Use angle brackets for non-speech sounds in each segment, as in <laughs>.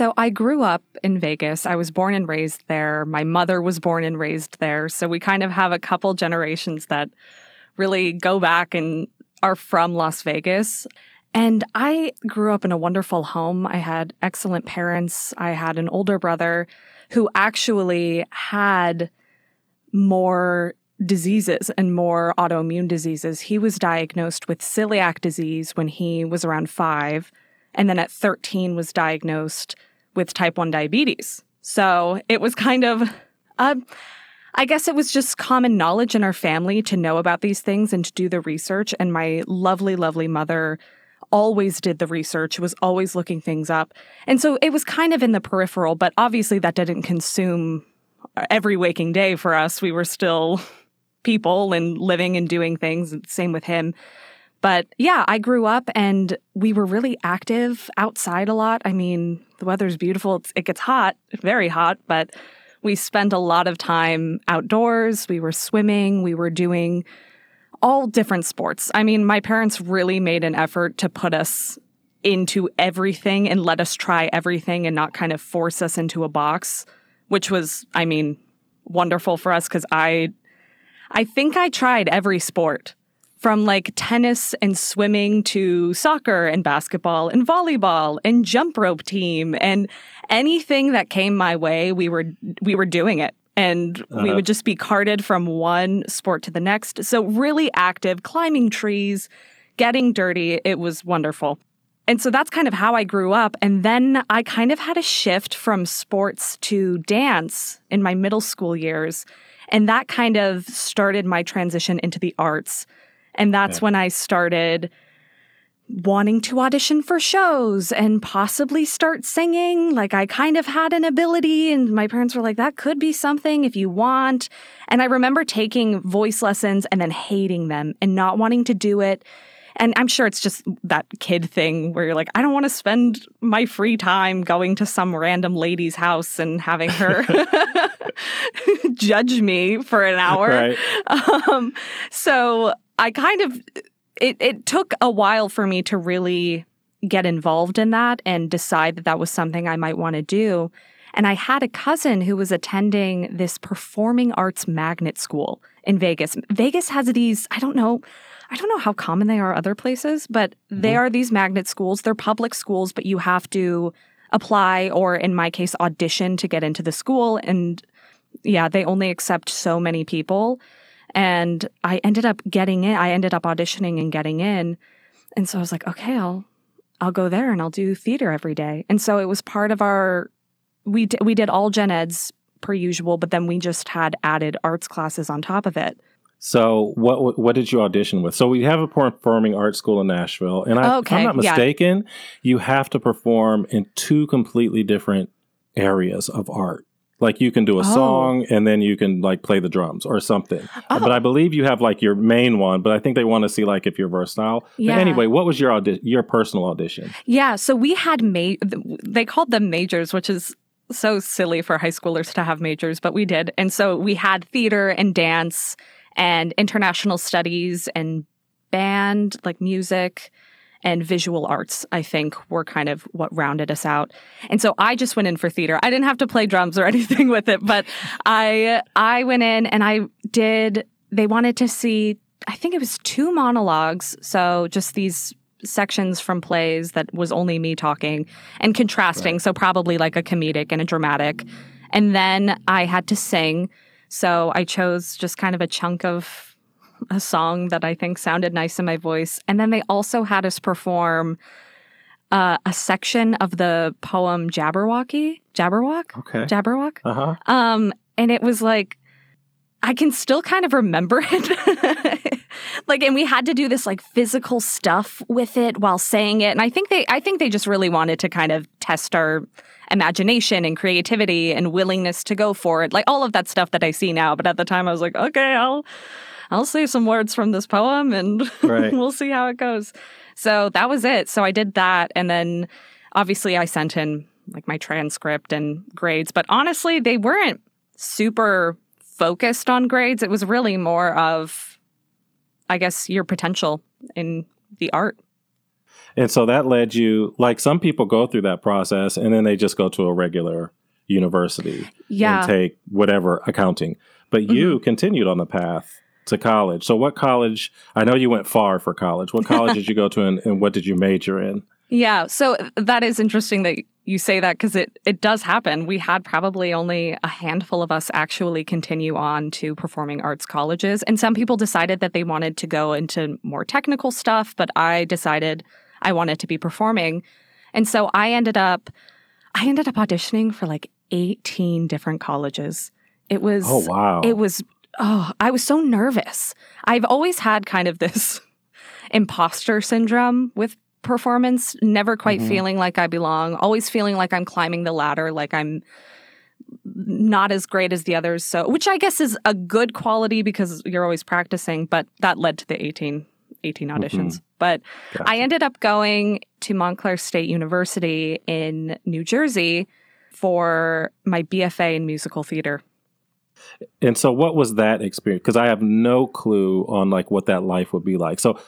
So I grew up in Vegas. I was born and raised there. My mother was born and raised there. So we kind of have a couple generations that really go back and are from Las Vegas. And I grew up in a wonderful home. I had excellent parents. I had an older brother who actually had more diseases and more autoimmune diseases. He was diagnosed with celiac disease when he was around five, and then at 13 was diagnosed with type 1 diabetes. So it was kind of, uh, I guess it was just common knowledge in our family to know about these things and to do the research. And my lovely, lovely mother always did the research, was always looking things up. And so it was kind of in the peripheral, but obviously that didn't consume every waking day for us. We were still <laughs> people and living and doing things. Same with him. But yeah, I grew up and we were really active outside a lot. I mean, the weather's beautiful. It's, it gets hot, very hot, but we spent a lot of time outdoors. We were swimming. We were doing all different sports. I mean, my parents really made an effort to put us into everything and let us try everything and not kind of force us into a box, which was, I mean, wonderful for us because I I think I tried every sport from like tennis and swimming to soccer and basketball and volleyball and jump rope team and anything that came my way we were we were doing it and uh-huh. we would just be carted from one sport to the next so really active climbing trees getting dirty it was wonderful and so that's kind of how I grew up. And then I kind of had a shift from sports to dance in my middle school years. And that kind of started my transition into the arts. And that's yeah. when I started wanting to audition for shows and possibly start singing. Like I kind of had an ability, and my parents were like, that could be something if you want. And I remember taking voice lessons and then hating them and not wanting to do it and I'm sure it's just that kid thing where you're like, I don't want to spend my free time going to some random lady's house and having her <laughs> <laughs> judge me for an hour. Right. Um, so I kind of, it, it took a while for me to really get involved in that and decide that that was something I might want to do. And I had a cousin who was attending this performing arts magnet school in Vegas. Vegas has these, I don't know, I don't know how common they are other places, but mm-hmm. they are these magnet schools. They're public schools, but you have to apply or in my case audition to get into the school and yeah, they only accept so many people. And I ended up getting in. I ended up auditioning and getting in. And so I was like, okay, I'll I'll go there and I'll do theater every day. And so it was part of our we d- we did all gen eds per usual, but then we just had added arts classes on top of it. So what what did you audition with? So we have a performing arts school in Nashville, and I, okay, if I'm not mistaken, yeah. you have to perform in two completely different areas of art. Like you can do a oh. song and then you can like play the drums or something. Oh. But I believe you have like your main one, but I think they want to see like if you're versatile. Yeah. But anyway, what was your audi- your personal audition? Yeah, so we had ma- they called them majors, which is so silly for high schoolers to have majors, but we did. And so we had theater and dance and international studies and band, like music and visual arts, I think were kind of what rounded us out. And so I just went in for theater. I didn't have to play drums or <laughs> anything with it, but I I went in and I did they wanted to see I think it was two monologues, so just these sections from plays that was only me talking and contrasting, right. so probably like a comedic and a dramatic. And then I had to sing so I chose just kind of a chunk of a song that I think sounded nice in my voice. And then they also had us perform uh, a section of the poem Jabberwocky, Jabberwock, okay, Jabberwock. Uh huh. Um, and it was like I can still kind of remember <laughs> it. like and we had to do this like physical stuff with it while saying it. And I think they I think they just really wanted to kind of test our imagination and creativity and willingness to go for it. Like all of that stuff that I see now. But at the time I was like, okay, I'll I'll say some words from this poem and <laughs> right. we'll see how it goes. So that was it. So I did that and then obviously I sent in like my transcript and grades, but honestly, they weren't super focused on grades. It was really more of, I guess, your potential in the art. And so that led you, like some people go through that process and then they just go to a regular university yeah. and take whatever accounting. But mm-hmm. you continued on the path to college. So, what college? I know you went far for college. What college did you go to and, and what did you major in? Yeah, so that is interesting that you say that because it, it does happen. We had probably only a handful of us actually continue on to performing arts colleges. And some people decided that they wanted to go into more technical stuff, but I decided I wanted to be performing. And so I ended up I ended up auditioning for like 18 different colleges. It was Oh wow. It was oh, I was so nervous. I've always had kind of this <laughs> imposter syndrome with performance, never quite mm-hmm. feeling like I belong, always feeling like I'm climbing the ladder, like I'm not as great as the others. So, which I guess is a good quality because you're always practicing, but that led to the 18, 18 auditions. Mm-hmm. But gotcha. I ended up going to Montclair State University in New Jersey for my BFA in musical theater. And so what was that experience? Because I have no clue on like what that life would be like. So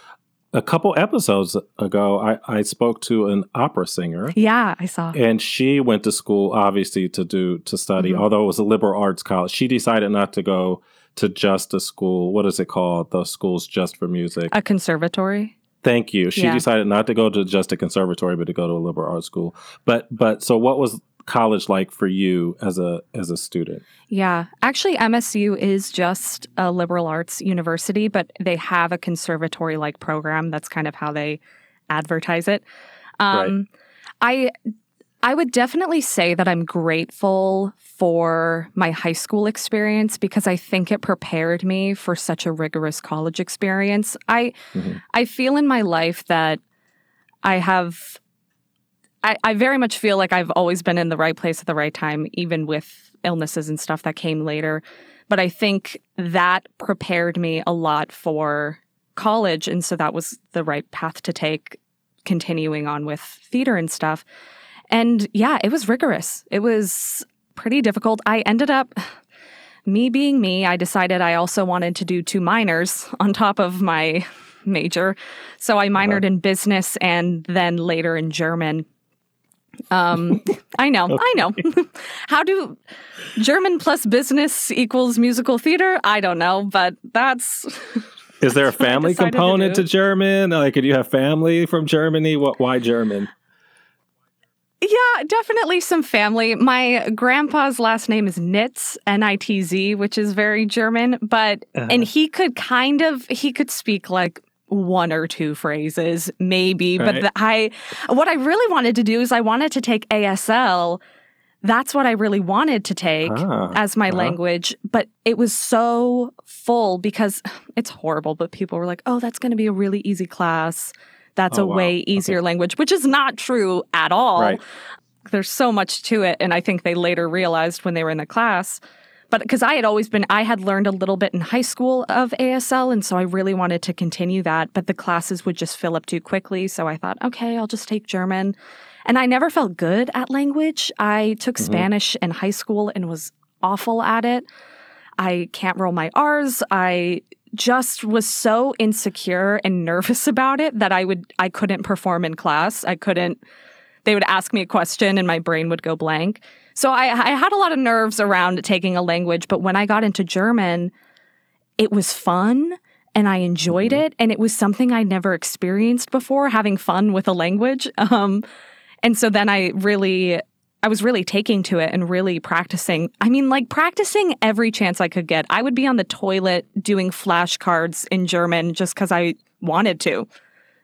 a couple episodes ago, I, I spoke to an opera singer. Yeah, I saw. And she went to school, obviously, to do to study. Mm-hmm. Although it was a liberal arts college, she decided not to go to just a school. What is it called? The schools just for music. A conservatory. Thank you. She yeah. decided not to go to just a conservatory, but to go to a liberal arts school. But but so what was college like for you as a as a student? Yeah, actually, MSU is just a liberal arts university, but they have a conservatory like program. That's kind of how they advertise it. Um, right. I I would definitely say that I'm grateful for my high school experience because I think it prepared me for such a rigorous college experience. I mm-hmm. I feel in my life that I have I, I very much feel like I've always been in the right place at the right time, even with illnesses and stuff that came later. But I think that prepared me a lot for college. And so that was the right path to take, continuing on with theater and stuff. And yeah, it was rigorous. It was pretty difficult. I ended up, <sighs> me being me, I decided I also wanted to do two minors <laughs> on top of my major. So I minored uh-huh. in business and then later in German. Um, I know, I know. <laughs> How do German plus business equals musical theater? I don't know, but that's. Is there a <laughs> family component to, to, German? Like, do you have family from Germany? What? Why German? Yeah, definitely some family. My grandpa's last name is Nitz, N I T Z, which is very German, but uh-huh. and he could kind of he could speak like one or two phrases, maybe. Right. But the, I, what I really wanted to do is I wanted to take ASL. That's what I really wanted to take ah, as my uh-huh. language. But it was so full because <sighs> it's horrible. But people were like, oh, that's going to be a really easy class. That's oh, a wow. way easier okay. language, which is not true at all. Right. There's so much to it. And I think they later realized when they were in the class but because I had always been, I had learned a little bit in high school of ASL. And so I really wanted to continue that. But the classes would just fill up too quickly. So I thought, okay, I'll just take German. And I never felt good at language. I took mm-hmm. Spanish in high school and was awful at it. I can't roll my R's. I just was so insecure and <laughs> nervous about it that I would I couldn't perform in class. I couldn't they would ask me a question and my brain would go blank. So I, I had a lot of nerves around taking a language, but when I got into German, it was fun and I enjoyed mm-hmm. it. And it was something I never experienced before, having fun with a language. <laughs> Um, and so then I really, I was really taking to it and really practicing. I mean, like practicing every chance I could get. I would be on the toilet doing flashcards in German just because I wanted to.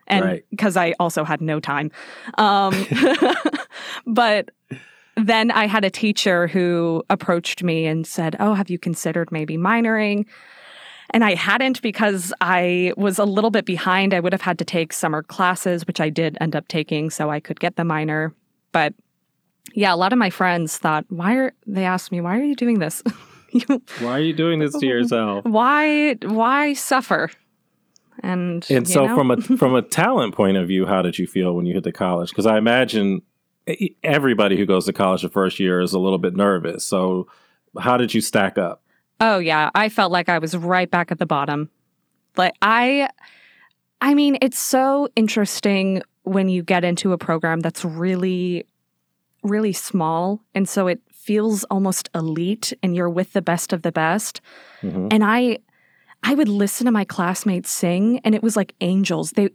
And because right. I also had no time. Um, <laughs> but then I had a teacher who approached me and said, Oh, have you considered maybe minoring? And I hadn't because I was a little bit behind. I would have had to take summer classes, which I did end up taking so I could get the minor. But yeah, a lot of my friends thought, why are they asked me, why are you doing this? <laughs> why are you doing this to <laughs> yourself? Why why suffer? And And so know? from a <laughs> from a talent point of view, how did you feel when you hit the college? Because I imagine everybody who goes to college the first year is a little bit nervous. So, how did you stack up? Oh yeah, I felt like I was right back at the bottom. Like I I mean, it's so interesting when you get into a program that's really, really small. And so it feels almost elite and you're with the best of the best. Mm-hmm. And I, I would listen to my classmates sing and it was like angels. They,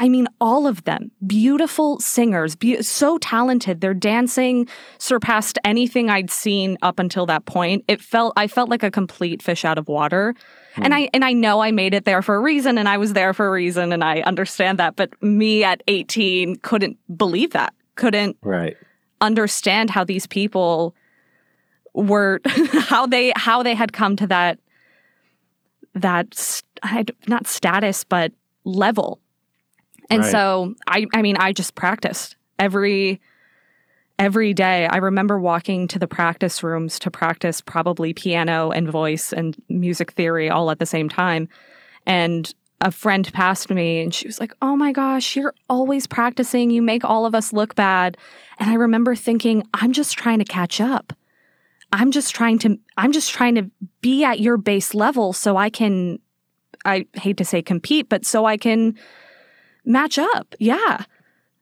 I mean, all of them, beautiful singers, be- so talented. Their dancing surpassed anything I'd seen up until that point. It felt, I felt like a complete fish out of water. Hmm. And I, and I know I made it there for a reason and I was there for a reason and I understand that. But me at 18 couldn't believe that, couldn't right. understand how these people were, <laughs> how they, how they had come to that, that, not status, but level and right. so I I mean I just practiced every every day. I remember walking to the practice rooms to practice probably piano and voice and music theory all at the same time. And a friend passed me and she was like, "Oh my gosh, you're always practicing. You make all of us look bad." And I remember thinking, "I'm just trying to catch up. I'm just trying to I'm just trying to be at your base level so I can I hate to say compete, but so I can match up. Yeah.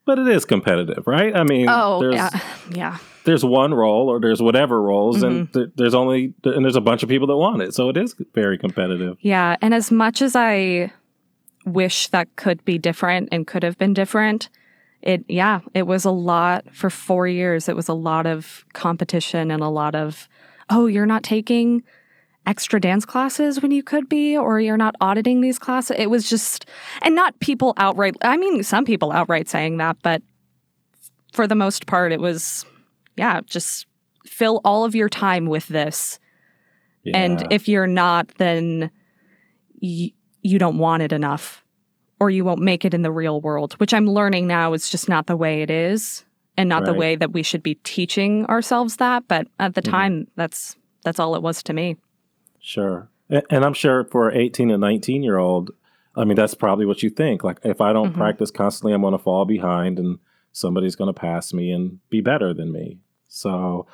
But it is competitive, right? I mean, oh, yeah. <sighs> Yeah. There's one role or there's whatever roles, mm-hmm. and th- there's only, and there's a bunch of people that want it. So it is very competitive. Yeah. And as much as I wish that could be different and could have been different, it, yeah, it was a lot for four years. It was a lot of competition and a lot of, oh, you're not taking extra dance classes when you could be, or you're not auditing these classes. It was just, and not people outright, I mean, some people outright saying that, but for the most part, it was, yeah, just fill all of your time with this. Yeah. And if you're not, then y- you don't want it enough or you won't make it in the real world, which I'm learning now is just not the way it is and not right. the way that we should be teaching ourselves that. But at the mm-hmm. time, that's that's all it was to me. Sure. And I'm sure for 18 and 19 year old, I mean, that's probably what you think. Like, if I don't mm-hmm. practice constantly, I'm going to fall behind and somebody's going to pass me and be better than me. So,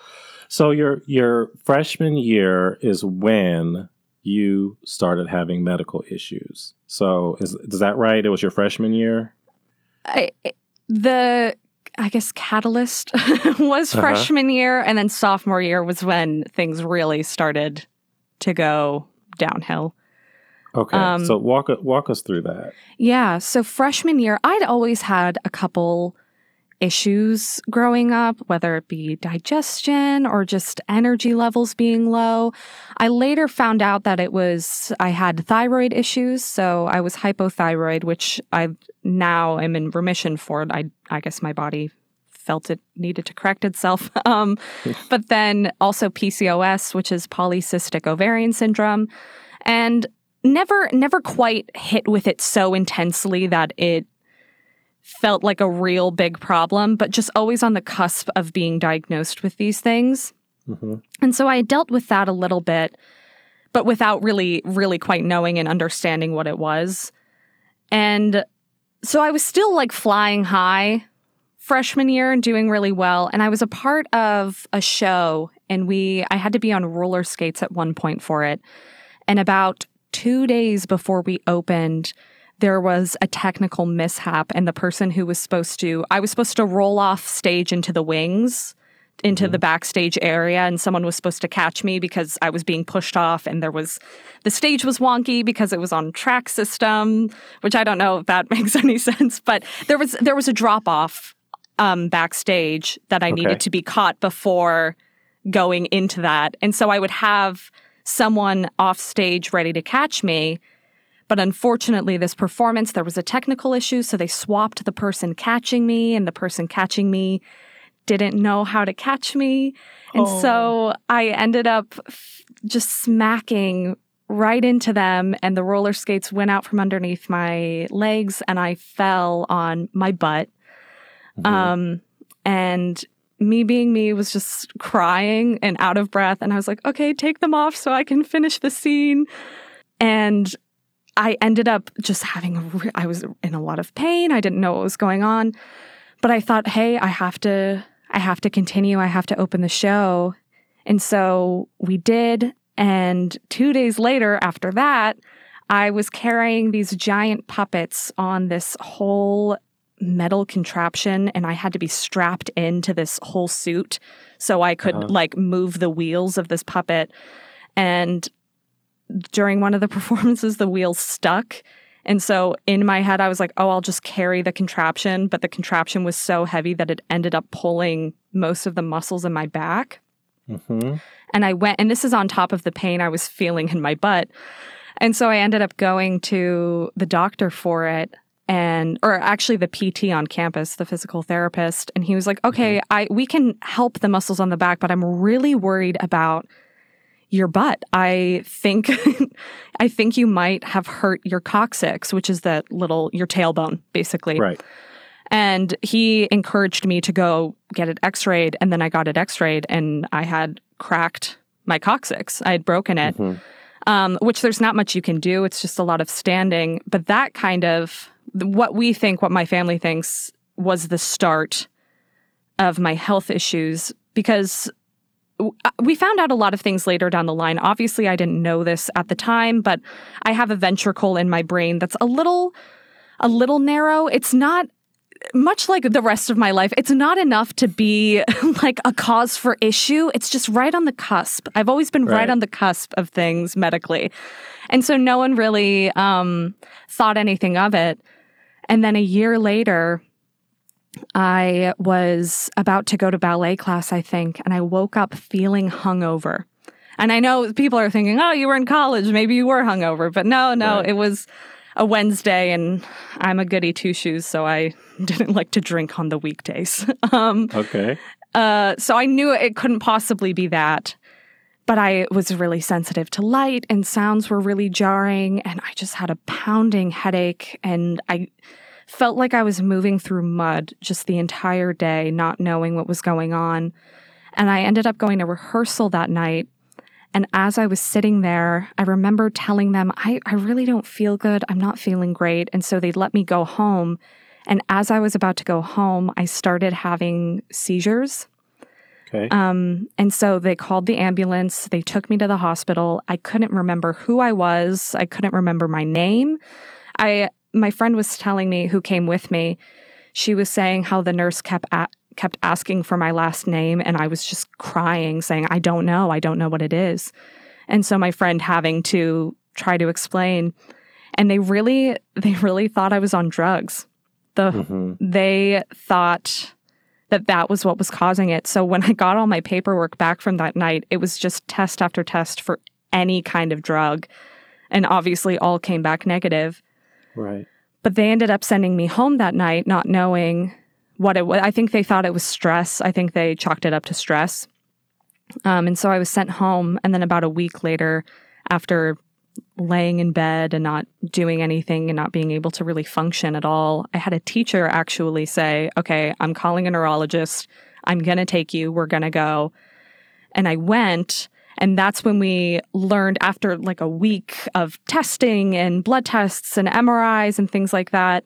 so your, your freshman year is when you started having medical issues. So is, is that right? It was your freshman year? I, the, I guess catalyst <laughs> was uh-huh. freshman year and then sophomore year was when things really started to go downhill. Okay, um, so walk walk us through that. Yeah, so freshman year, I'd always had a couple issues growing up, whether it be digestion or just energy levels being low. I later found out that it was I had thyroid issues, so I was hypothyroid, which I now am in remission for. I I guess my body felt it needed to correct itself. <laughs> Um, <laughs> but then also PCOS, which is polycystic ovarian syndrome, and never never quite hit with it so intensely that it felt like a real big problem, but just always on the cusp of being diagnosed with these things. Mm-hmm. And so I dealt with that a little bit, but without really, really quite knowing and understanding what it was. And so I was still like flying high freshman year and doing really well. And I was a part of a show and we, I had to be on roller skates at one point for it. And about two days before we opened, there was a technical mishap and the person who was supposed to, I was supposed to roll off stage into the wings into mm-hmm. the backstage area and someone was supposed to catch me because I was being pushed off and there was the stage was wonky because it was on track system which I don't know if that <laughs> makes any sense but there was there was a drop off um, backstage that I okay. needed to be caught before going into that. And so I would have someone off stage ready to catch me. But unfortunately, this performance, there was a technical issue. So they swapped the person catching me, and the person catching me didn't know how to catch me. And oh. so I ended up just smacking right into them, and the roller skates went out from underneath my legs, and I fell on my butt Um, and me being me was just crying and out of breath. And I was like, okay, take them off so I can finish the scene. And I ended up just having, re- I was in a lot of pain. I didn't know what was going on. But I thought, hey, I have to, I have to continue. I have to open the show. And so we did. And two days later, after that, I was carrying these giant puppets on this whole metal contraption and I had to be strapped into this whole suit so I could uh-huh. like move the wheels of this puppet. And during one of the <laughs> performances, the wheels stuck. And so in my head, I was like, oh, I'll just carry the contraption. But the contraption was so heavy that it ended up pulling most of the muscles in my back. Mm-hmm. And I went, and this is on top of the pain I was feeling in my butt. And so I ended up going to the doctor for it and or actually the PT on campus, the physical therapist, and he was like, "Okay, mm-hmm. I we can help the muscles on the back, but I'm really worried about your butt. I think <laughs> I think you might have hurt your coccyx, which is that little your tailbone basically." Right. And he encouraged me to go get it x-rayed and then I got it x-rayed and I had cracked my coccyx. I had broken it. Mm-hmm. Um, which there's not much you can do. It's just a lot of standing. But that kind of what we think, what my family thinks, was the start of my health issues because uh, we found out a lot of things later down the line. Obviously, I didn't know this at the time, but I have a ventricle in my brain that's a little a little narrow. It's not much like the rest of my life. It's not enough to be <laughs> like a cause for issue. It's just right on the cusp. I've always been right, right on the cusp of things medically. And so no one really um, thought anything of it. And then a year later, I was about to go to ballet class, I think, and I woke up feeling hungover. And I know people are thinking, oh, you were in college. Maybe you were hungover. But no, no, right. it was a Wednesday and I'm a goody two shoes. So I <laughs> didn't like to drink on the weekdays. <laughs> um, okay. Uh, so I knew it couldn't possibly be that. But I was really sensitive to light and sounds were really jarring. And I just had a pounding headache. And I felt like I was moving through mud just the entire day, not knowing what was going on. And I ended up going to rehearsal that night. And as I was sitting there, I remember telling them, I, I really don't feel good. I'm not feeling great. And so they let me go home. And as I was about to go home, I started having seizures. Okay. Um, and so they called the ambulance. They took me to the hospital. I couldn't remember who I was. I couldn't remember my name. I my friend was telling me who came with me. She was saying how the nurse kept at, kept asking for my last name, and I was just crying, saying, "I don't know. I don't know what it is." And so my friend having to try to explain, and they really they really thought I was on drugs. The mm-hmm. they thought that that was what was causing it. So when I got all my paperwork back from that night, it was just test after test for any kind of drug. And obviously all came back negative. Right. But they ended up sending me home that night not knowing what it was. I think they thought it was stress. I think they chalked it up to stress. Um, and so I was sent home. And then about a week later, after laying in bed and not doing anything and not being able to really function at all. I had a teacher actually say, Okay, I'm calling a neurologist. I'm going to take you. We're going to go. And I went. And that's when we learned after like a week of testing and blood tests and MRIs and things like that,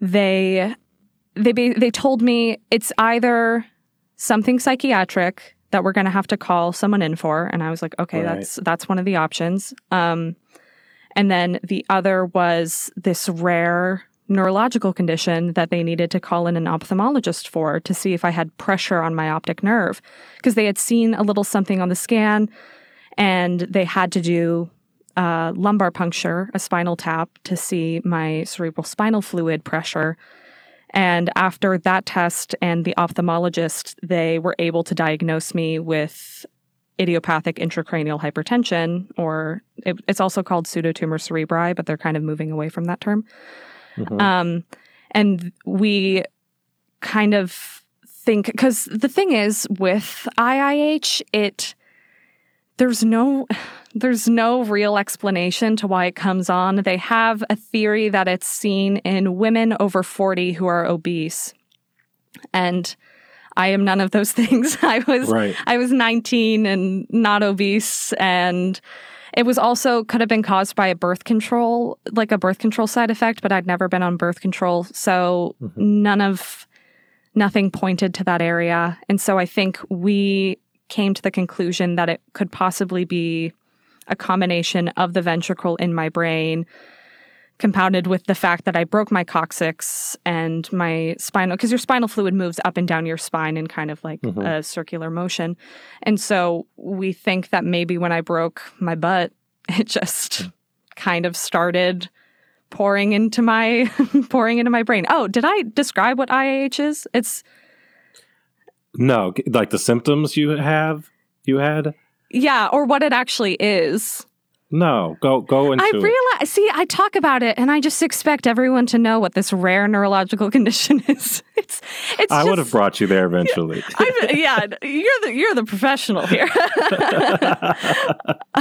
they they they told me it's either something psychiatric that we're going to have to call someone in for and i was like okay right. that's that's one of the options um, and then the other was this rare neurological condition that they needed to call in an ophthalmologist for to see if i had pressure on my optic nerve because they had seen a little something on the scan and they had to do a lumbar puncture a spinal tap to see my cerebral spinal fluid pressure and after that test and the ophthalmologist, they were able to diagnose me with idiopathic intracranial hypertension, or it, it's also called pseudotumor cerebri, but they're kind of moving away from that term. Mm-hmm. Um, and we kind of think, because the thing is with IIH, it, there's no <sighs> there's no real explanation to why it comes on. They have a theory that it's seen in women over 40 who are obese. And I am none of those <laughs> things. I was right. I was 19 and not obese and it was also could have been caused by a birth control, like a birth control side effect, but I'd never been on birth control. So mm-hmm. none of nothing pointed to that area. And so I think we came to the conclusion that it could possibly be a combination of the ventricle in my brain compounded with the fact that I broke my coccyx and my spinal, because your spinal fluid moves up and down your spine in kind of like mm-hmm. a circular motion. And so we think that maybe when I broke my butt, <laughs> it just kind of started pouring into my <laughs> pouring into my brain. Oh, did I describe what IAH is? It's no, like the symptoms you have, you had. Yeah, or what it actually is. No, go go into. I realize. See, I talk about it, and I just expect everyone to know what this rare neurological <laughs> condition is. It's. It's. I just, would have brought you there <laughs> eventually. <laughs> yeah, you're the you're the professional here.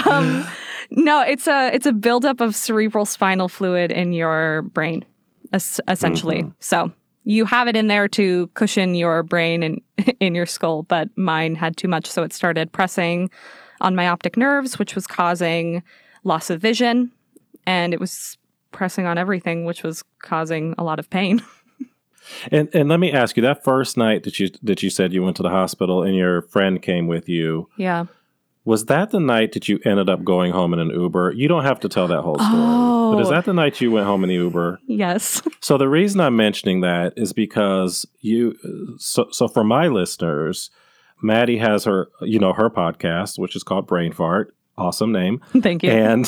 um, no, it's a it's a buildup of cerebral spinal fluid in your brain, essentially. Mm-hmm. So you have it in there to cushion your brain and <laughs> in your skull, but mine had too much, so it started pressing on my optic nerves, which was causing loss of vision, and it was pressing on everything, which was causing a lot of pain. <laughs> and and let me ask you that first night that you that you said you went to the hospital and your friend came with you. Yeah. Was that the night that you ended up going home in an Uber? You don't have to tell that whole story. Oh. But is that the night you went home in the Uber? Yes. <laughs> so the reason I'm mentioning that is because you so so for my listeners, Maddie has her, you know, her podcast, which is called Brain Fart awesome name. <laughs> Thank you. And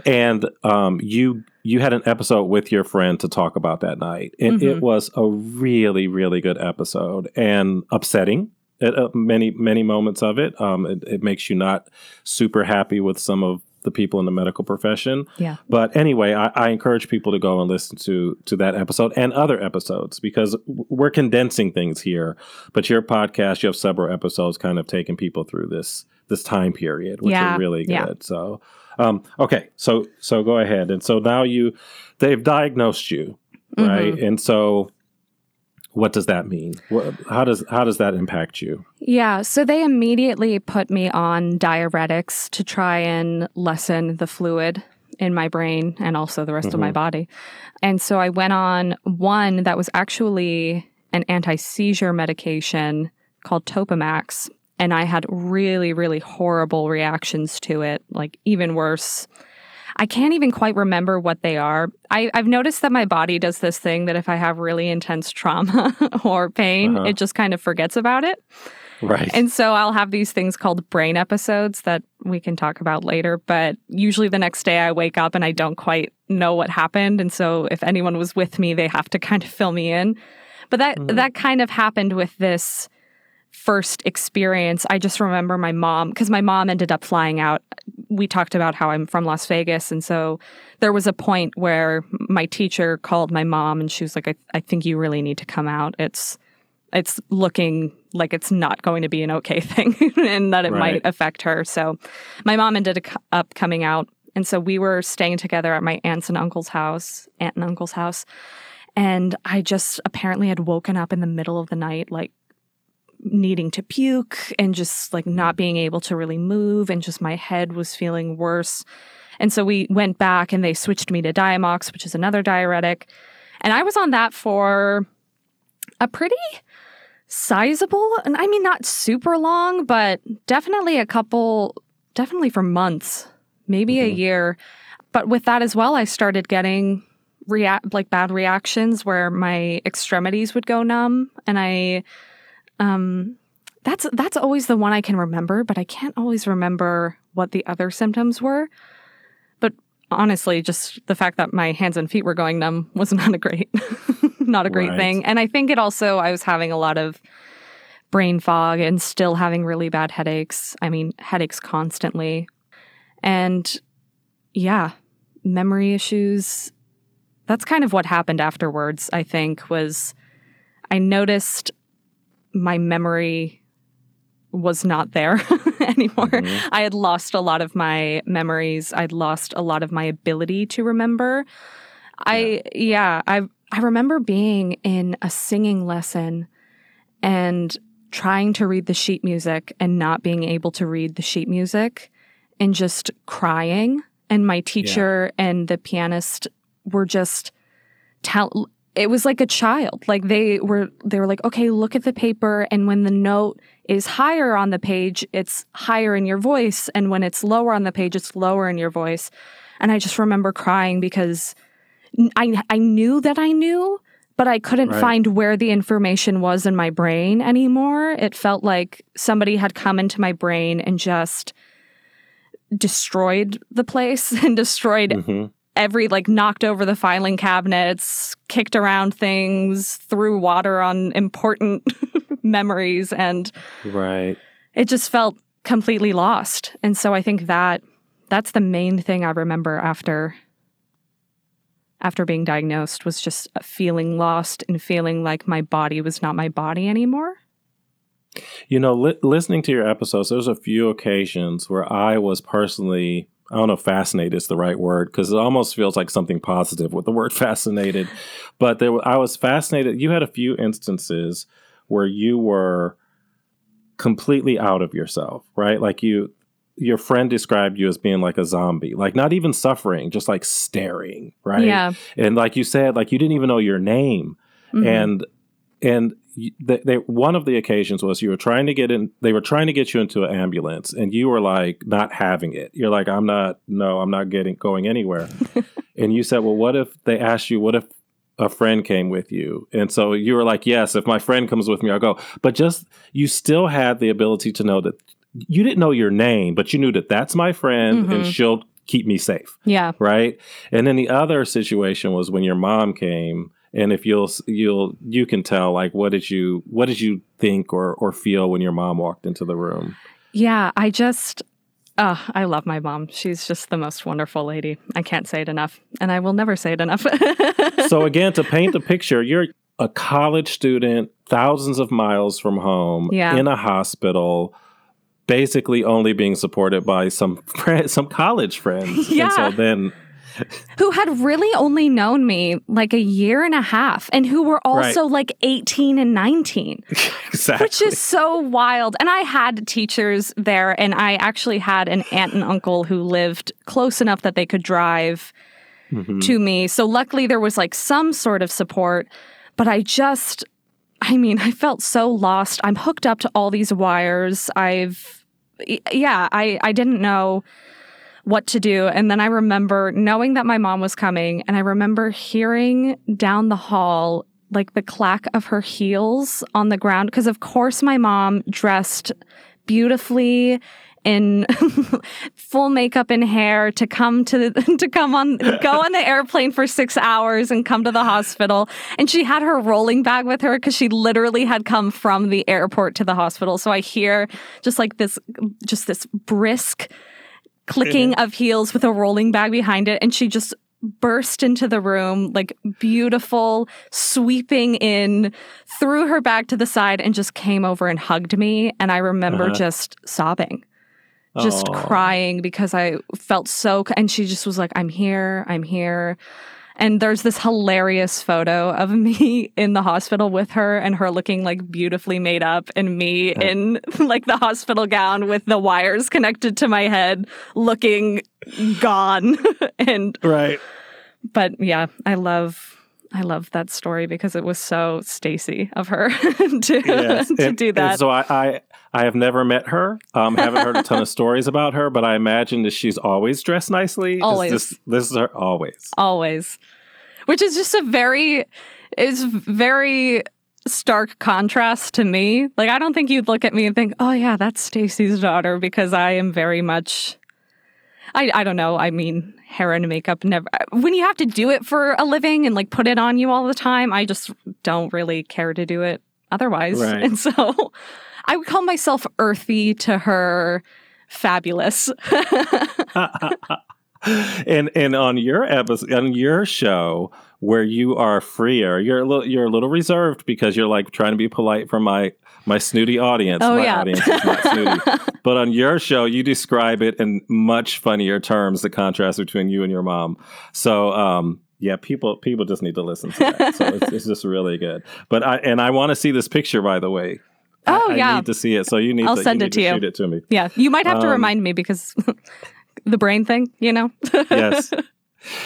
<laughs> and um, you you had an episode with your friend to talk about that night. It, mm-hmm. it was a really really good episode and upsetting. At uh, many many moments of it. Um, it, it makes you not super happy with some of the people in the medical profession. Yeah. But anyway, I, I, encourage people to go and listen to to that episode and other episodes because we're condensing things here. But your podcast, you have several episodes, kind of taking people through this this time period, which yeah. are really good. Yeah. So, um, okay, so so go ahead, and so now you they've diagnosed you, right? Mm-hmm. And so, what does that mean? What, how does how does that impact you? Yeah, so they immediately put me on diuretics to try and lessen the fluid in my brain and also the rest mm-hmm. of my mm-hmm. body. And so I went on one that was actually an anti seizure medication called Topamax and I had really, really horrible reactions to it, like even worse. I can't even quite remember what they are. I, have noticed that my body does this thing that if I have really intense trauma <laughs> or pain, uh-huh. it just kind of forgets about it. Right. And so I'll have these things called brain episodes that we can talk about later. But usually the next day I wake up and I don't quite know what happened. And so if anyone was with me, they have to <laughs> kind of fill me in. But that mm. that kind of happened with this first experience, I just remember my mom, because my mom ended up flying out. We talked about how I'm from Las Vegas. And so there was a point where my teacher called my mom and she was like, I, I think you really need to come out. It's, it's looking like it's not going to be an okay <laughs> thing and that it right. might affect her. So my mom ended up coming out. And so we were staying together at my aunt's and uncle's house, aunt and uncle's house. And I just apparently had woken up in the middle of the night, like needing to puke and just like not being able to really move and just my head was feeling worse. And so we went back and they switched me to Diamox, which is another diuretic. And I was on that for a pretty sizable, and I mean, not super long, but definitely a couple, definitely for months, maybe mm-hmm. a year. But with that as well, I started getting react like bad reactions where my extremities would go numb and I um, that's that's always the one I can remember, but I can't always remember what the other symptoms were. But honestly, just the fact that my hands and feet were going numb <laughs> was not a great <laughs> not a great right. thing. And I think it also I was having a lot of brain fog and still having really bad headaches. I mean, headaches constantly. And yeah, memory issues. That's kind of what happened afterwards, I think, was I noticed my memory was not there <laughs> anymore. Mm-hmm. I had lost a lot of my memories. I'd lost a lot of my ability to remember. Yeah. I yeah, I I remember being in a singing lesson and trying to read the sheet music and not being able to read the sheet music and just crying and my teacher yeah. and the pianist were just tell it was like a child. Like they were they were like, "Okay, look at the paper and when the note is higher on the page, it's higher in your voice, and when it's lower on the page, it's lower in your voice." And I just remember crying because I I knew that I knew, but I couldn't right. find where the information was in my brain anymore. It felt like somebody had come into my brain and just destroyed the place <laughs> and destroyed mm-hmm. Every like knocked over the filing cabinets, kicked around things, threw water on important <laughs> memories and right. It just felt completely lost. And so I think that that's the main thing I remember after after being diagnosed was just feeling lost and feeling like my body was not my body anymore. You know, li- listening to your episodes, there's a few occasions where I was personally, I don't know if fascinated is the right word because it almost feels like something positive with the word <laughs> fascinated. But there, I was fascinated. You had a few instances where you were completely out of yourself, right? Like you, your friend described you as being like a zombie, like not even suffering, just like staring, right? Yeah. And like you said, like you didn't even know your name, mm-hmm. and and they, they, one of the occasions was you were trying to get in. They were trying to get you into an ambulance, and you were like not having it. You're like, I'm not. No, I'm not getting going anywhere. <laughs> and you said, well, what if they asked you? What if a friend came with you. And so you were like, yes, if my friend comes with me, I'll go. But just, you still had the ability to know that you didn't know your name, but you knew that that's my friend mm-hmm. and she'll keep me safe. Yeah. Right. And then the other situation was when your mom came and if you'll you'll you can tell like what did you what did you think or or feel when your mom walked into the room yeah i just uh, i love my mom she's just the most wonderful lady i can't say it enough and i will never say it enough <laughs> so again to paint the picture you're a college student thousands of miles from home yeah. in a hospital basically only being supported by some friend, <laughs> some college friends. Yeah. And so then who had really only known me like a year and a half and who were also right. like 18 and 19. <laughs> exactly. Which is so wild. And I had teachers there and I actually had an aunt and uncle who lived close enough that they could drive mm-hmm. to me. So luckily there was like some sort of support, but I just I mean, I felt so lost. I'm hooked up to all these wires. I've yeah, I I didn't know what to do. And then I remember knowing that my mom was coming, and I remember hearing down the hall like the clack of her heels on the ground. Because, of course, my mom dressed beautifully in <laughs> full makeup and hair to come to <laughs> to come on go on the airplane for 6 hours and come to the hospital and she had her rolling bag with her cuz she literally had come from the airport to the hospital so i hear just like this just this brisk clicking of heels with a rolling bag behind it. And she just burst into the room, like beautiful, sweeping in, threw her bag to the side, and just came over and hugged me. And I remember uh-huh. just sobbing. Just Aww. crying because I felt so, and she just was like, I'm here, I'm here. And there's this hilarious photo of me <laughs> in the hospital with her and her looking like beautifully made up and me in <laughs> like the hospital gown with the wires connected to my head looking gone. <laughs> and Right. But yeah, I love I love that story because it was so Stacy of her to, yes. to and, do that. so I, I, I have never met her. Um, haven't heard a ton of <laughs> stories about her, but I imagine that she's always dressed nicely. Always. This, this is her always. Always. Which is just a very is very stark contrast to me. Like I don't think you'd look at me and think, "Oh yeah, that's Stacy's daughter," because I am very much I, I don't know. I mean, hair and makeup never. When you have to do it for a living and like put it on you all the time, I just don't really care to do it otherwise. Right. <laughs> And so I would call myself earthy to her fabulous. <laughs> and and on your episode on your show where you are freer, you're a little you're a little reserved because you're like trying to be polite for my my snooty audience. Oh, my yeah. audience is not snooty. <laughs> but on your show, you describe it in much funnier terms, the contrast between you and your mom. So, um, yeah, people people just need to listen to that. So it's, it's just really good. But I and I want to see this picture, by the way. Oh I, yeah, I need to see it. So you need. I'll to, send it to, to you. Shoot it to me. Yeah, you might have to um, remind me because <laughs> the brain thing, you know. <laughs> yes.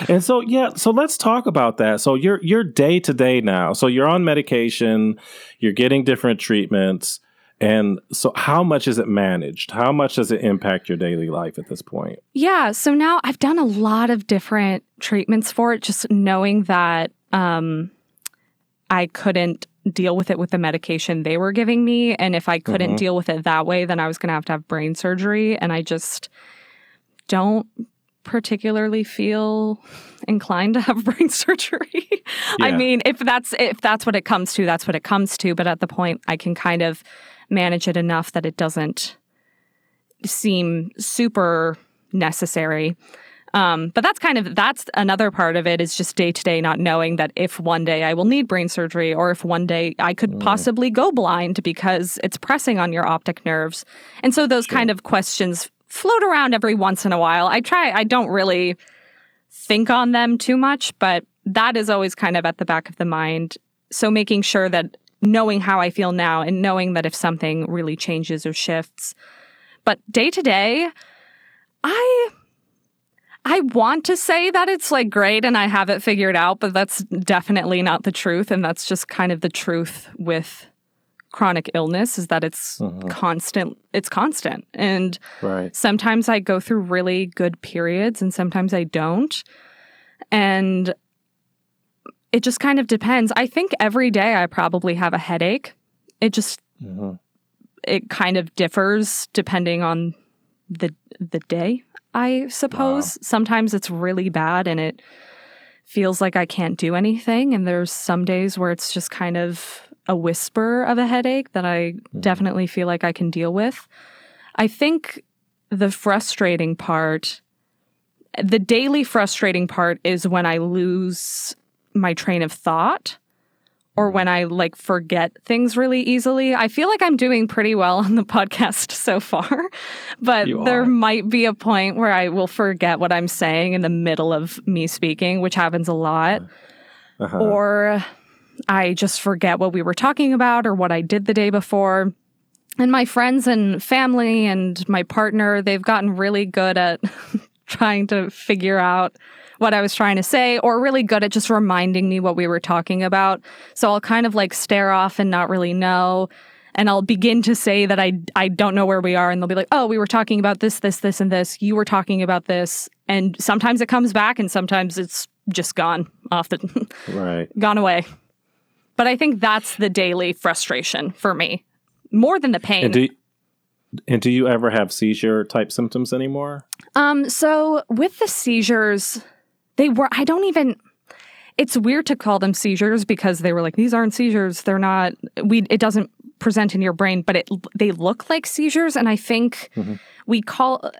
And so yeah, so let's talk about that. So you're you're day to day now. So you're on medication, you're getting different treatments And so, how much is it managed? How much does it impact your daily life at this point? Yeah. So now I've done a lot of different treatments for it, just knowing that um, I couldn't deal with it with the medication they were giving me. And if I couldn't mm-hmm. deal with it that way, then I was going to have to have brain surgery. And I just don't particularly feel inclined to have <laughs> brain surgery. Yeah. I mean, if that's if that's what it comes to, that's what it comes to, but at the point I can kind of manage it enough that it doesn't seem super necessary. Um, but that's kind of that's another part of it is just day to day not knowing that if one day I will need brain surgery or if one day I could mm. possibly go blind because it's pressing on your optic nerves. And so those sure. kind of questions float around every once in a while. I try I don't really think on them too much, but that is always kind of at the back of the mind. So making sure that knowing how I feel now and knowing that if something really changes or shifts. But day to day, I I want to say that it's like great and I have it figured out, but that's definitely not the truth. And that's just kind of the truth with chronic illness is that it's mm-hmm. constant it's constant and right. sometimes i go through really good periods and sometimes i don't and it just kind of depends i think every day i probably have a headache it just mm-hmm. it kind of differs depending on the the day I suppose. Wow. Sometimes it's really bad and it feels like I can't do anything. And there's some days where it's just kind of a whisper of a headache that I mm-hmm. definitely feel like I can deal with. I think the frustrating part, the daily frustrating part is when I lose my train of thought or when I like forget things really easily. I feel like I'm doing pretty well on the <laughs> podcast so far, but there might be a point where I will forget what I'm saying in the middle of me speaking, which happens a lot. Uh-huh. Or I just forget what we were talking about or what I did the day before. And my friends and family and my partner, they've gotten really good at <laughs> trying to figure out what I was trying to say, or really good at just reminding me what we were talking about. So I'll kind of like stare off and not really know. And I'll begin to say that I, I don't know where we are. And they'll be like, oh, we were talking about this, this, this, and this. You were talking about this. And sometimes it comes back and sometimes it's just gone off the, <laughs> right. gone away. But I think that's the daily frustration for me more than the pain. And do, and do you ever have seizure type symptoms anymore? Um, so with the seizures, they were, I don't even, it's weird to call them seizures because they were like, these aren't seizures. They're not, we, it doesn't present in your brain, but it, they look like seizures. And I think mm-hmm. we call,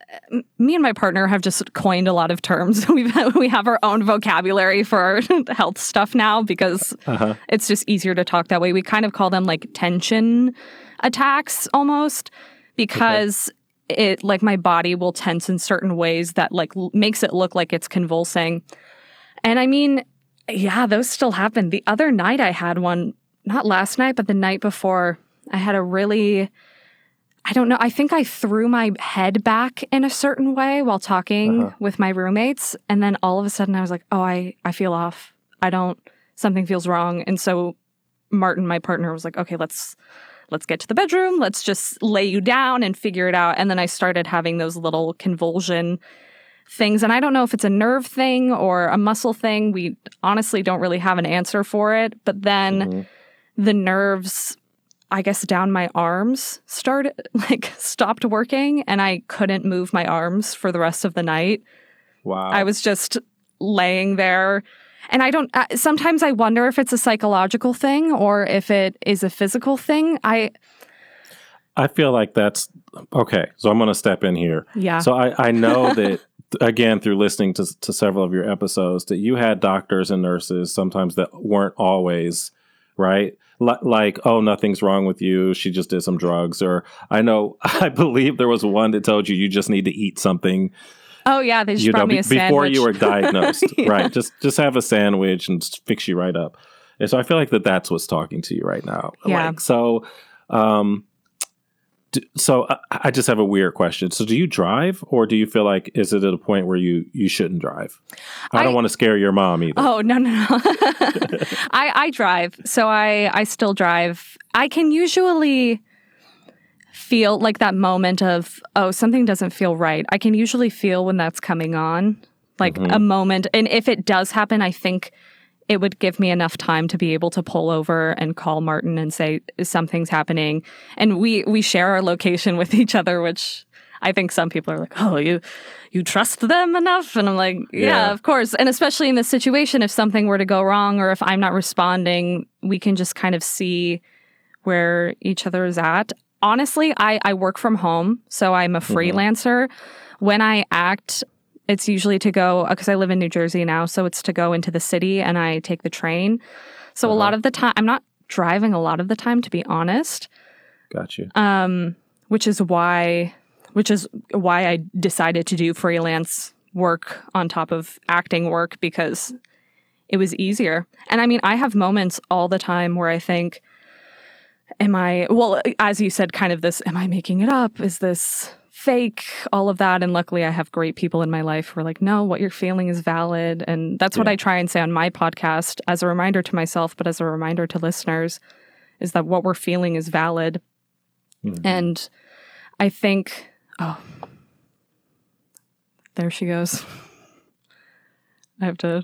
me and my partner have just coined a lot of terms. <laughs> We've, we have our own vocabulary for our <laughs> health stuff now because uh-huh. it's just easier to talk that way. We kind of call them like tension attacks almost because okay it like my body will tense in certain ways that like l- makes it look like it's convulsing. And I mean, yeah, those still happen. The other night I had one, not last night, but the night before, I had a really I don't know. I think I threw my head back in a certain way while talking uh-huh. with my roommates. And then all of a sudden I was like, oh, I, I feel off. I don't, something feels wrong. And so Martin, my partner, was like, okay, let's let's get to the bedroom. Let's just lay you down and figure it out. And then I started having those little convulsion things. And I don't know if it's a nerve thing or a muscle thing. We honestly don't really have an answer for it. But then mm-hmm. the nerves, I guess, down my arms started, <laughs> like, stopped working and I couldn't move my arms for the rest of the night. Wow. I was just laying there and I don't, uh, sometimes I wonder if it's a psychological thing or if it is a physical thing. I, I feel like that's okay. So I'm going to step in here. Yeah. So I, I know <laughs> that again through listening to, to several of your episodes that you had doctors and nurses sometimes that weren't always right like oh nothing's wrong with you she just did some drugs or i know <laughs> i believe there was one that told you you just need to eat something Oh yeah, they just you brought know, me a sandwich before you were <laughs> diagnosed, yeah. right? Just just have a sandwich and fix you right up. And so I feel like that that's what's talking to you right now. Yeah. Like, so, um, so I, I just have a weird question. So do you drive, or do you feel like is it at a point where you you shouldn't drive? I, I don't want to scare your mom either. Oh no no no. <laughs> I I drive, so I I still drive. I can usually feel like that moment of, oh, something doesn't feel right. I can usually feel when that's coming on, like mm-hmm. a moment. And if it does happen, I think it would give me enough time to be able to pull over and call Martin and say something's happening. And we we share our location <laughs> with each other, which I think some people are like, "Oh, you you trust them enough?" And I'm like, "Yeah, yeah, of course." And especially in this situation, if something were to go wrong or if I'm not responding, we can just kind of see where each other is at. Honestly, I I work from home, so I'm a mm-hmm. freelancer. Mm-hmm. When I act, it's usually to go because I live in New Jersey now, so it's to go into the city and I take the train. So uh-huh. a lot of the time, I'm not driving a lot of the time, to be honest. Got you. Um, which is why, which is why I decided to do freelance work on top of acting work because it was easier. And I mean, I have moments all the time where I think, am I, well, as you said, kind of this, am I making it up? Is this fake, all of that. And luckily, I have great people in my life who are like, no, what you're feeling is valid. And that's yeah. what I try and say on my podcast as a reminder to myself, but as a reminder to listeners, is that what we're feeling is valid. Mm-hmm. And I think, oh, there she goes. I have to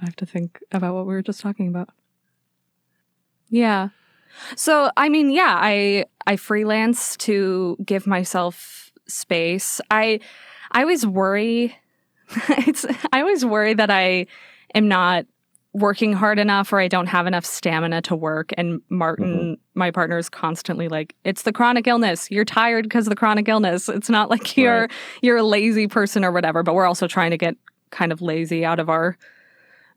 I have to think about what we were just talking about. Yeah. So, I mean, yeah, I I freelance to give myself space. I I always worry <laughs> it's I always worry that I am not working hard enough or I don't have enough stamina to work and Martin mm-hmm. my partner is constantly like it's the chronic illness you're tired because of the chronic illness it's not like you're right. you're a lazy person or whatever but we're also trying to get kind of lazy out of our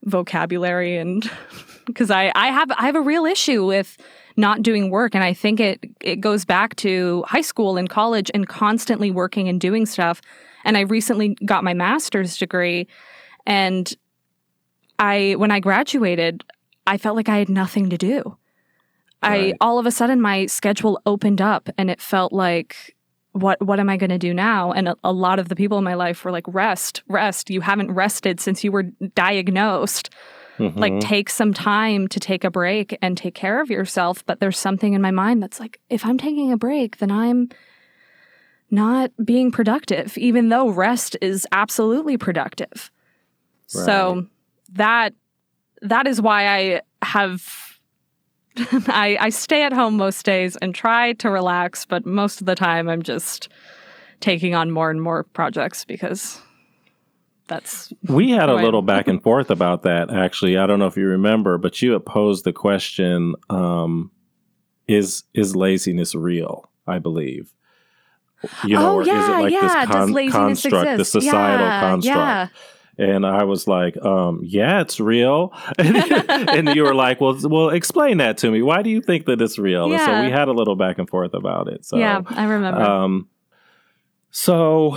vocabulary and <laughs> because I I have I have a real issue with not doing work. And I think it it goes back to high school and college and constantly working and doing stuff. And I recently got my master's degree and I when I graduated, I felt like I had nothing to do. Right. I all of a sudden my schedule opened up and it felt like what what am I going to do now? And a, a, lot of the people in my life were like rest, rest. You haven't rested since you were diagnosed. Mm-hmm. Like, take some time to take a break and take care of yourself. But there's something in my mind that's like, if I'm taking a break, then I'm not being productive, even though rest is absolutely productive. Right. So that that is why I have <laughs> I, I stay at home most days and try to relax, but most of the time I'm just taking on more and more projects because that's we had a little back and <laughs> forth about that actually i don't know if you remember but you had posed the question um, is is laziness real i believe you know oh, yeah, is it like yeah. this con- construct exist? the societal yeah, construct yeah. And I was like, um, "Yeah, it's real." <laughs> and <laughs> you were like, "Well, well, explain that to me. Why do you think that it's real?" Yeah. And so we had a little back and forth about it. So yeah, I remember. Um, so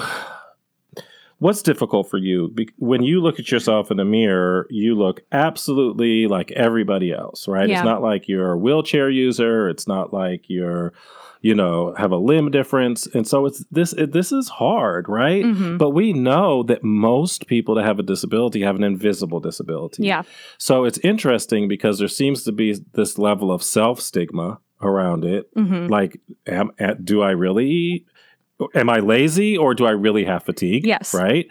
What's difficult for you? when you look at yourself in the mirror, you look absolutely like everybody else, right? Yeah. It's not like you're a wheelchair user. It's not like you're, you know, have a limb difference, and so it's this. It, this is hard, right? Mm-hmm. But we know that most people that have a disability have an invisible disability. Yeah. So it's interesting because there seems to be this level of self stigma around it. Mm-hmm. Like, am, do I really am I lazy or do I really have fatigue? Yes. Right.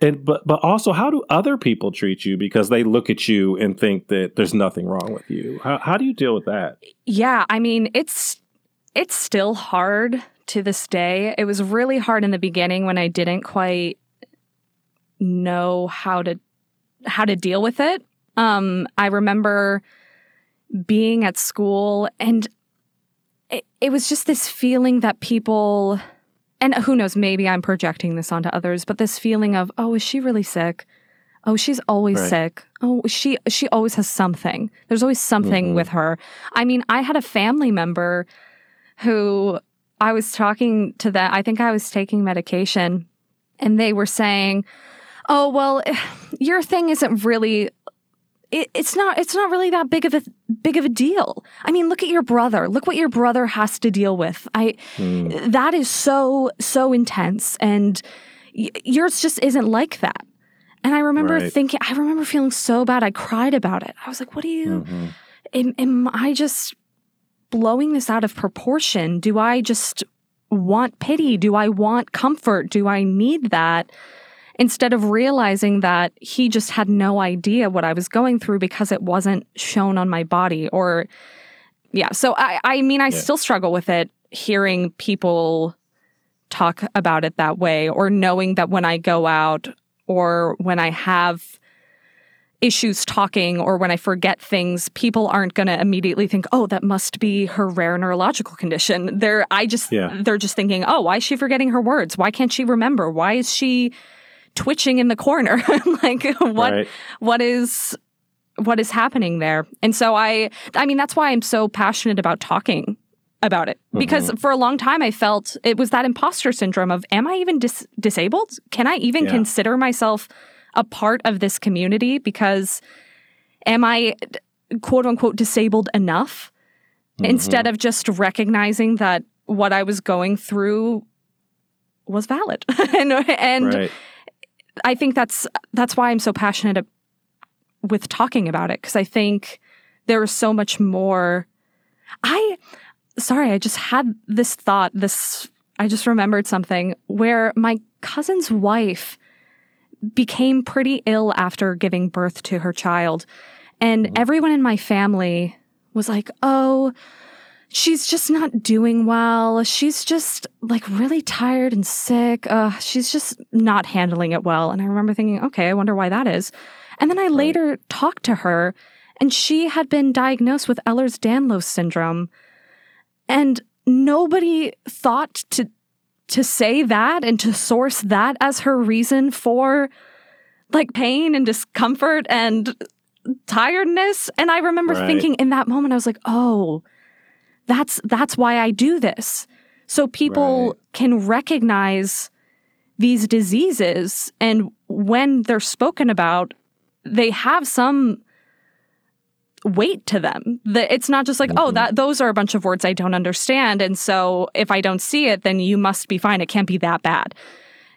And but but also how do other people treat you because they look at you and think that there's nothing wrong with you? How how do you deal with that? Yeah, I mean, it's it's still hard to this day. It was really hard in the beginning when I didn't quite know how to how to deal with it. Um I remember being at school and it, it was just this feeling that people and who knows, maybe I'm projecting this onto others, but this feeling of, oh, is she really sick? Oh, she's always right. sick. Oh, she she always has something. There's always something mm-hmm. with her. I mean, I had a family member who I was talking to them. I think I was taking medication and they were saying, "Oh, well, <sighs> your thing isn't really it, it's not it's not really that big of a big of a deal. I mean, look at your brother. Look what your brother has to deal with. I mm. that is so so intense and y- yours just isn't like that. And I remember right. thinking I remember feeling so bad. I cried about it. I was like, "What do you mm-hmm. am, am I just blowing this out of proportion? Do I just want pity? Do I want comfort? Do I need that? Instead of realizing that he just had no idea what I was going through because it wasn't shown on my body or yeah. So I I mean I yeah. still struggle with it hearing people talk about it that way or knowing that when I go out or when I have issues talking or when I forget things, people aren't going to immediately think, "Oh, that must be her rare neurological condition." They're I just yeah. they're just thinking, "Oh, why is she forgetting her words? Why can't she remember? Why is she twitching in the corner? <laughs> like what right. what is what is happening there?" And so I I mean, that's why I'm so passionate about talking about it because mm-hmm. for a long time I felt it was that imposter syndrome of am I even dis- disabled? Can I even yeah. consider myself a part of this community because am I quote unquote disabled enough mm-hmm. instead of just recognizing that what I was going through was valid <laughs> and, and right. I think that's that's why I'm so passionate with talking about it because I think there is so much more I sorry, I just had this thought, this, I just remembered something where my cousin's wife became pretty ill after giving birth to her child. And mm-hmm. everyone in my family was like, oh, she's just not doing well. She's just like really tired and sick. Uh, she's just not handling it well. And I remember thinking, okay, I wonder why that is. And then I right. later talked to her, and she had been diagnosed with Ehlers Danlos syndrome. And nobody thought to to say that and to source that as her reason for like pain and discomfort and tiredness and i remember right. thinking in that moment i was like oh that's that's why i do this so people right. can recognize these diseases and when they're spoken about they have some weight to them. That it's not just like, oh, mm-hmm. oh, that those are a bunch of words I don't understand. And so if I don't see it, then you must be fine. It can't be that bad.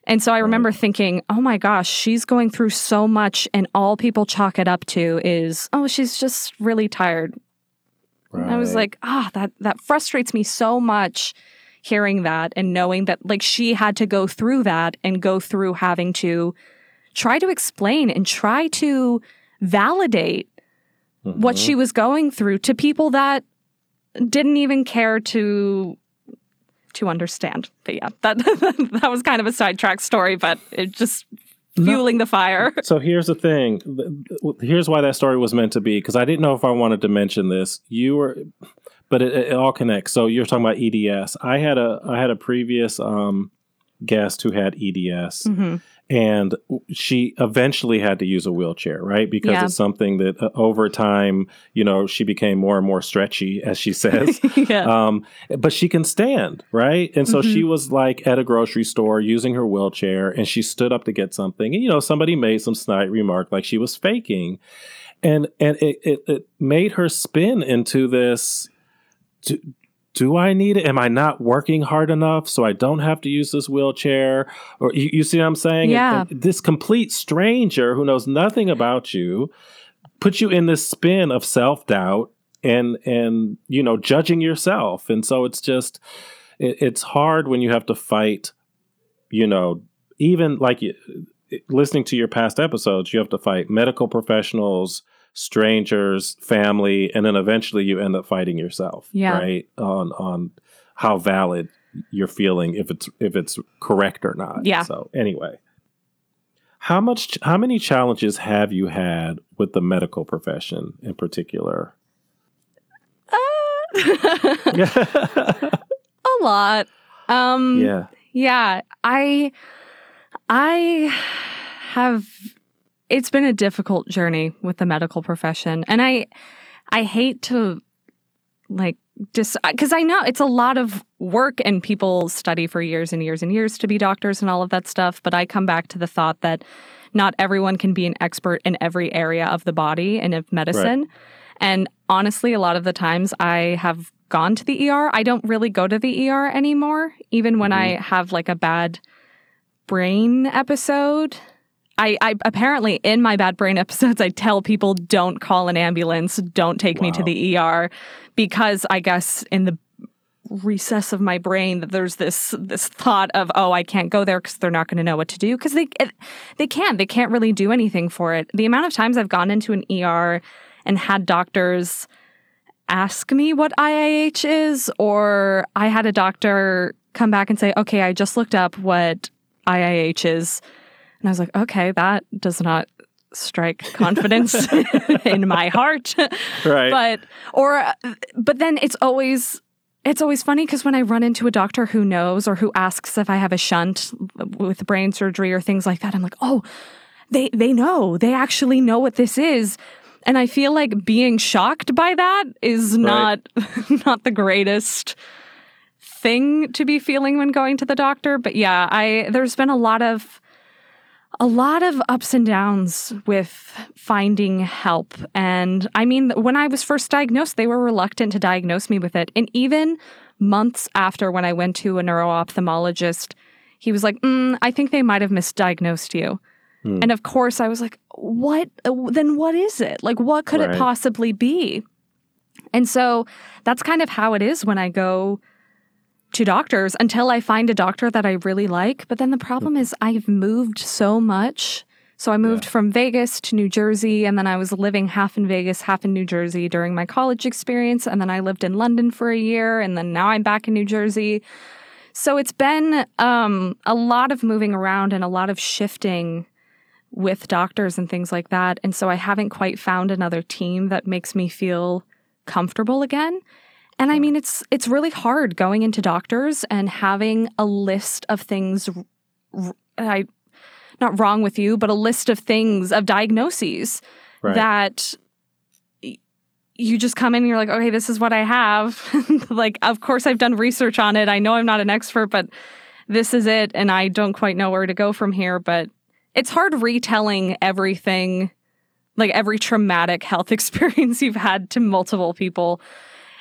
And so I remember thinking, oh my gosh, she's going through so much, and all people chalk it up to is, oh, she's just really tired. Right. I was like, ah, oh, that that frustrates me so much hearing that and knowing that like she had to go through that and go through having to try to explain and try to validate mm-hmm. what she was going through to people that didn't even care to to understand. But yeah, that <laughs> that was kind of a sidetrack story, but it just fueling no. the fire. <laughs> So here's the thing. Here's why that story was meant to be because I didn't know if I wanted to mention this. You were but it, it, all connects. So you're talking about EDS. I had a I had a previous um, guest who had EDS, mm-hmm and she eventually had to use a wheelchair right because yeah. it's something that uh, over time you know she became more and more stretchy as she says <laughs> yeah. um, but she can stand right and so mm-hmm. she was like at a grocery store using her wheelchair and she stood up to get something and you know somebody made some snide remark like she was faking and and it, it, it made her spin into this do I need it? Am I not working hard enough so I don't have to use this wheelchair? Or you, you see what I'm saying? Yeah. And, and this complete stranger who knows nothing about you puts you in this spin of self doubt and and you know judging yourself. And so it's just it, it's hard when you have to fight. You know, even like listening to your past episodes, you have to fight medical professionals strangers, family, and then eventually you end up fighting yourself. Yeah. Right. On on how valid you're feeling if it's if it's correct or not. Yeah. So anyway. How much how many challenges have you had with the medical profession in particular? Uh, <laughs> a lot. Um Yeah. Yeah, I I have it's been a difficult journey with the medical profession. And I I hate to like just because I know it's a lot of work and people study for years and years and years to be doctors and all of that stuff. But I come back to the thought that not everyone can be an expert in every area of the body and of medicine. Right. And honestly, a lot of the times I have gone to the ER. I don't really go to the ER anymore, even when mm-hmm. I have like a bad brain episode. I, I apparently in my bad brain <laughs> episodes, I tell people don't call an ambulance, don't take wow. me to the ER, because I guess in the recess of my brain that there's this this thought of oh I can't go there because they're not going to know what to do because they they can't they can't really do anything for it. The amount of times I've gone into an ER and had doctors ask me what IIH is, or I had a doctor come back and say, okay, I just looked up what IIH is. And I was like, okay, that does not strike confidence <laughs> in my heart. Right. But, or, but then it's always, it's always funny because when I run into a doctor who knows or who asks if I have a shunt with brain surgery or things like that, I'm like, oh, they they know. They actually know what this is. And I feel like being shocked by that is not right. <laughs> not the greatest thing to be feeling when going to the doctor. But yeah, I there's been a lot of a lot of ups and downs with finding help. And I mean, when I was first diagnosed, they were reluctant to diagnose me with it. And even months after when I went to a neuro ophthalmologist, he was like, mm, I think they might have misdiagnosed you. Mm. And of course, I was like, what? Then what is it? Like, what could right. it possibly be? And so that's kind of how it is when I go to doctors until I find a doctor that I really like. But then the problem is I've moved so much. So I moved yeah. from Vegas to New Jersey, and then I was living half in Vegas, half in New Jersey during my college experience. And then I lived in London for a year, and then now I'm back in New Jersey. So it's been um, a lot of moving around and a lot of shifting with doctors and things like that. And so I haven't quite found another team that makes me feel comfortable again. And I mean it's it's really hard going into doctors and having a list of things I not wrong with you, but a list of things of diagnoses right. that you just come in and you're like, okay, this is what I have. <laughs> like, of course, I've done research on it. I know I'm not an expert, but this is it. And I don't quite know where to go from here. But it's hard retelling everything, like every traumatic <laughs> health <laughs> experience you've had to multiple people.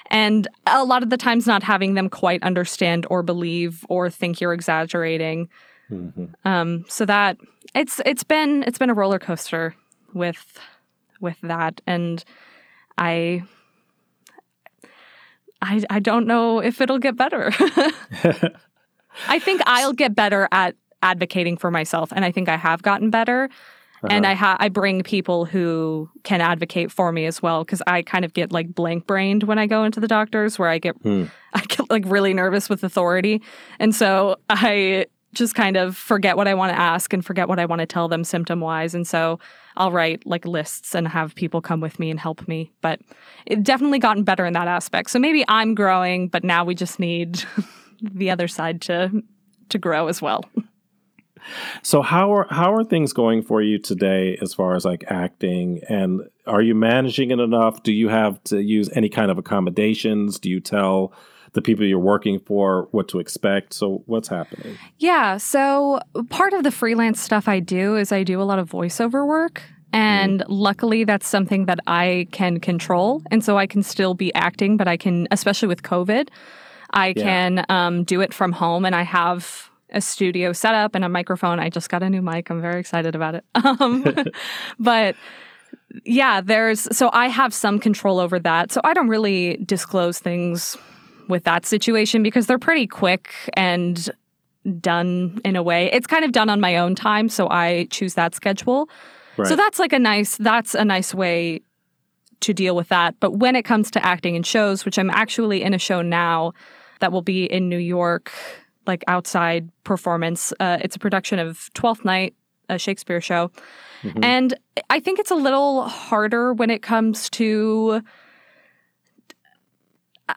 And a lot of the times not having them quite understand or believe or think you're exaggerating. Mm-hmm. Um, so that it's it's been it's been a roller coaster with with that. And I I I don't know if it'll get better. <laughs> I think I'll get better at advocating for myself, and I think I have gotten better. Uh-huh. And I ha- I bring people who can advocate for me as well because I kind of get like blank brained when I go into the doctors, where I get hmm. <laughs> I get like really nervous with authority, and so I just kind of forget what I want to ask and forget what I want to tell them symptom wise, and so I'll write like lists and have people come with me and help me. But it definitely gotten better in that aspect. So maybe I'm growing, but now we just need <laughs> the other side to to grow as well. So how are how are things going for you today as far as like acting and are you managing it enough? Do you have to use any kind of accommodations? Do you tell the people you're working for what to expect? So what's happening? Yeah, so part of the freelance stuff I do is I do a lot of voiceover work. And mm. luckily, that's something that I can control. And so I can still be acting, but I can, especially with COVID, I yeah. can um, do it from home. And I have a studio setup and a microphone. I just got a new mic. I'm very excited about it. <laughs> Um, <laughs> but yeah, there's so I have some control over that. So I don't really disclose things with that situation because they're pretty quick and done in a way. It's kind of done on my own time, so I choose that schedule. Right. So that's like a nice that's a nice way to deal with that. But when it comes to acting in shows, which I'm actually in a show now that will be in New York like outside performance. Uh, it's a production of Twelfth Night, a Shakespeare show, mm-hmm. and I think it's a little harder when it comes to.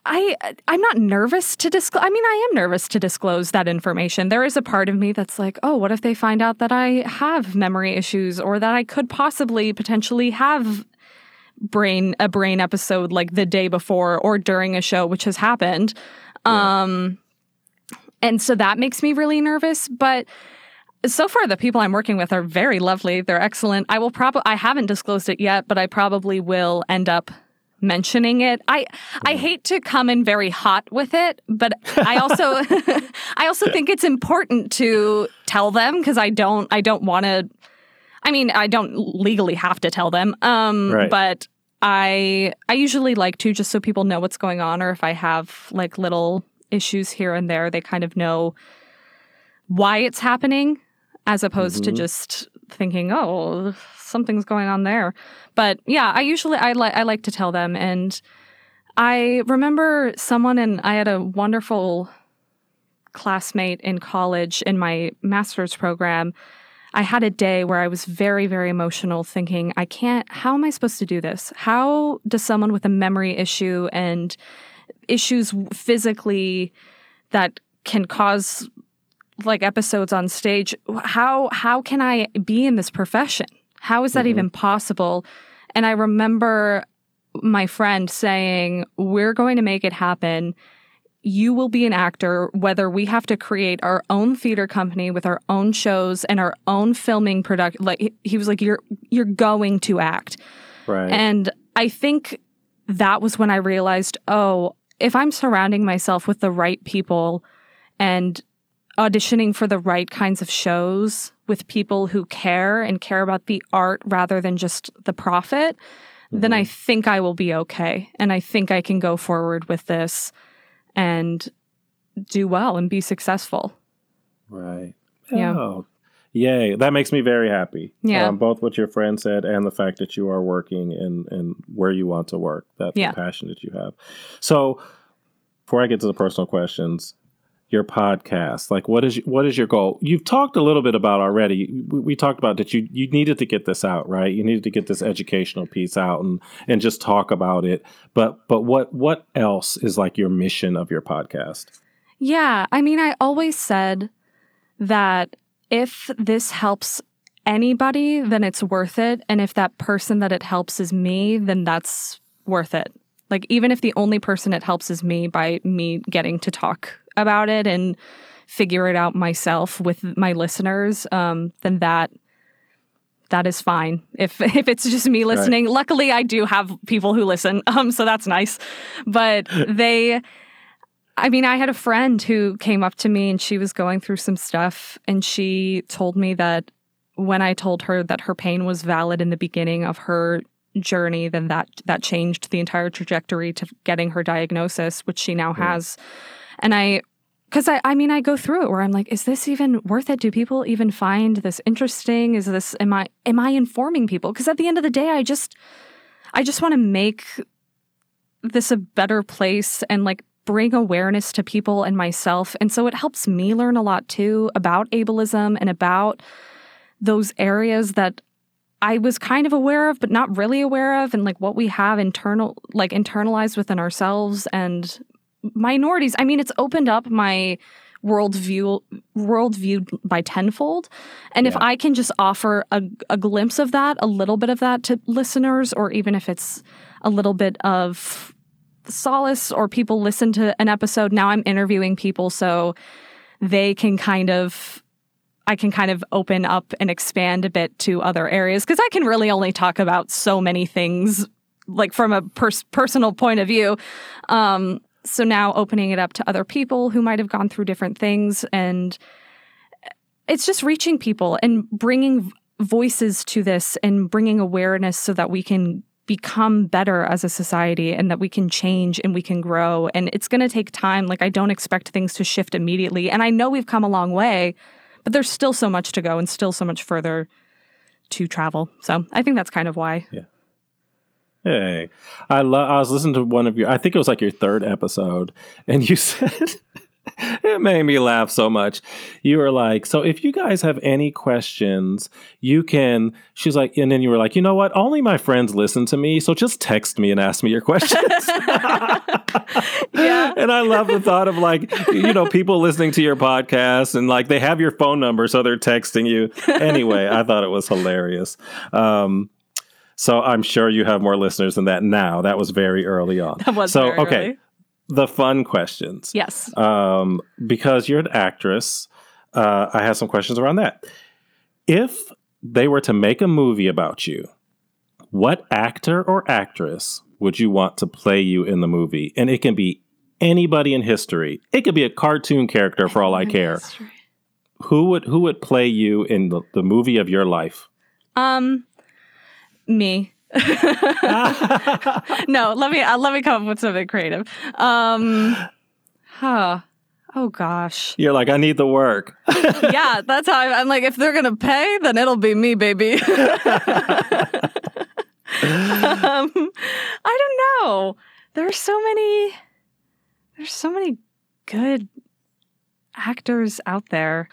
I I'm not nervous to disclose. I mean, I am nervous to disclose that information. There is a part of me that's like, oh, what if they find out that I have memory issues or that I could possibly potentially have brain a brain episode like the day before or during a show, which has happened. Yeah. Um, and so that makes me really nervous. But so far, the people I'm working with are very lovely. They're excellent. I will probably, I haven't disclosed it yet, but I probably will end up mentioning it. I I hate to come in very hot with it, but I also <laughs> <laughs> I also think it's important to tell them because I don't I don't want to I mean, I don't legally have to tell them, um, right. but I I usually like to just so people know what's going on, or if I have like little issues here and there, they kind of know why it's happening, as opposed mm-hmm. to just thinking, oh, something's going on there. But yeah, I usually I like I like to tell them, and I remember someone, and I had a wonderful classmate in college in my master's program I had a day where I was very, very emotional, thinking, I can't, how am I supposed to do this? How does someone with a memory issue and issues physically that can cause like episodes on stage, how how can I be in this profession? How is that mm-hmm. even possible? And I remember my friend saying, We're going to make it happen you will be an actor whether we have to create our own theater company with our own shows and our own filming product like he was like you're you're going to act right and i think that was when i realized oh if i'm surrounding myself with the right people and auditioning for the right kinds of shows with people who care and care about the art rather than just the profit mm-hmm. then i think i will be okay and i think i can go forward with this and do well and be successful. Right. Yeah. Oh, yay. That makes me very happy. Yeah. Um, both what your friend said and the fact that you are working and, and where you want to work. That's yeah. the passion that you have. So, before I get to the personal questions, your podcast like what is what is your goal you've talked a little bit about already we, we, talked about that you you needed to get this out right you needed to get this educational piece out and and just talk about it but but what what else is like your mission of your podcast yeah i mean i always said that if this helps anybody then it's worth it and if that person that it helps is me then that's worth it like even if the only person it helps is me by me getting to talk about it and figure it out myself with my listeners, um, then that that is fine. If <laughs> if it's just me listening, right. luckily I do have people who listen, <laughs> um, so that's nice. But <laughs> they, I mean, I had a friend who came up to me and she was going through some stuff, and she told me that when I told her that her pain was valid in the beginning of her journey, then that that changed the entire trajectory to getting her diagnosis, which she now has. And I, because I, I mean, I go through it where I'm like, is this even worth it? Do people even find this interesting? Is this, am I, am I informing people? Because at the end of the day, I just, I just want to make this a better place and like bring awareness to people and myself. And so it helps me learn a lot too about ableism and about those areas that I was kind of aware of, but not really aware of, and like what we have internal, like internalized within ourselves and minorities. I mean, it's opened up my worldview worldview by tenfold. And yeah. if I can just offer a, a glimpse of that, a little bit of that to listeners, or even if it's a little bit of solace or people listen to an episode, now I'm interviewing people so they can kind of I can kind of open up and expand a bit to other areas because I can really only talk about so many things like from a pers- personal point of view. Um, so now opening it up to other people who might have gone through different things and it's just reaching people and bringing voices to this and bringing awareness so that we can become better as a society and that we can change and we can grow. And it's going to take time. Like i don't expect things to shift immediately. And i know we've come a long way but there's still so much to go and still so much further to travel. So i think that's kind of why. Yeah. Hey, I love. I was listening to one of your. I think it was like your third episode, and you <laughs> said <laughs> it made me laugh so much. You were like, "So if you guys have any questions, you can." She's like, and then you were like, "You know what? Only my friends listen to me, so just text me and ask me your questions." <laughs> <laughs> yeah. And I love the thought of like, you know, people listening to your podcast and like they have your phone number, so they're texting you. Anyway, I thought it was hilarious. Um, so I'm sure you have more listeners than that now. That was very early on. That was so okay. Early. The fun questions. Yes. Um, because you're an actress, uh, I have some questions around that. If they were to make a movie about you, what actor or actress would you want to play you in the movie? And it can be anybody in history. It could be a cartoon character for all I <laughs> care. Who would who would play you in the, the movie of your life? Um, me. <laughs> no, let me uh, let me come up with something creative. Um, huh. Oh gosh. You're like, I need the work. <laughs> yeah, that's how I, I'm like. If they're gonna pay, then it'll be me, baby. <laughs> um, I don't know. There's so many. There's so many good actors out there.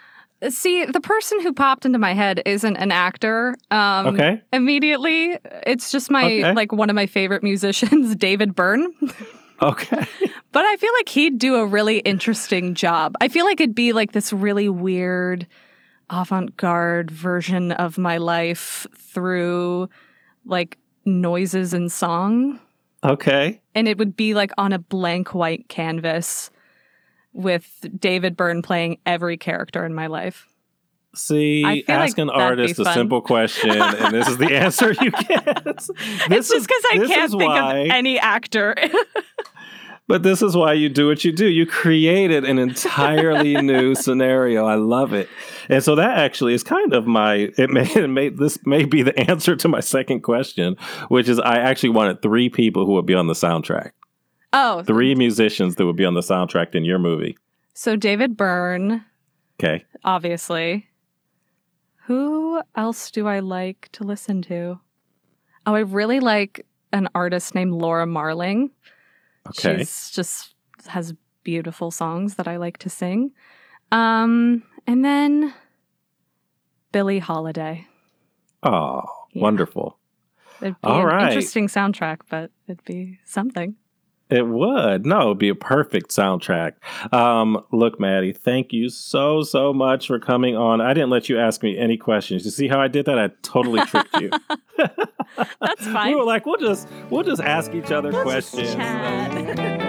See, the person who popped into my head isn't an actor. Um, okay. Immediately, it's just my okay. like one of my favorite musicians, <laughs> David Byrne. okay. <laughs> But I feel like he'd do a really interesting job. I feel like it'd be like this really weird, avant-garde version of my life through like noises and song. Okay. And it would be like on a blank white canvas with David Byrne playing every character in my life? See, ask like an artist a simple question, and this is the <laughs> answer you get. This it's just because I can't think why, of any actor. <laughs> but this is why you do what you do. You created an entirely <laughs> new scenario. I love it, and so that actually is kind of my. It may, it may this may be the answer to my second question, which is I actually wanted three people who would be on the soundtrack. Oh. Three musicians that would be on the soundtrack in your movie. So David Byrne. Okay. Obviously. Who else do I like to listen to? Oh, I really like an artist named Laura Marling. Okay. She's just has beautiful songs that I like to sing. Um, and then Billie Holiday. Oh, yeah. wonderful. It'd be All an right. interesting soundtrack, but it'd be something. It would. No, it'd be a perfect soundtrack. Um, look, Maddie, thank you so, so much for coming on. I didn't let you ask me any questions. You see how I did that? I totally tricked you. <laughs> That's fine. <laughs> we were like, we'll just we'll just ask each other we'll questions. <laughs>